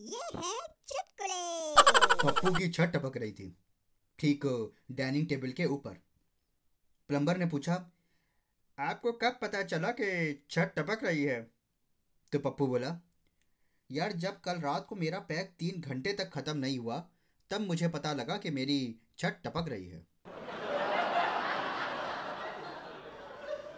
ये है चुटकुले। पप्पू की छत टपक रही थी, ठीक डाइनिंग टेबल के ऊपर। प्लम्बर ने पूछा, आपको कब पता चला कि छत टपक रही है? तो पप्पू बोला, यार, जब कल रात को मेरा पैक तीन घंटे तक ख़त्म नहीं हुआ, तब मुझे पता लगा कि मेरी छत टपक रही है।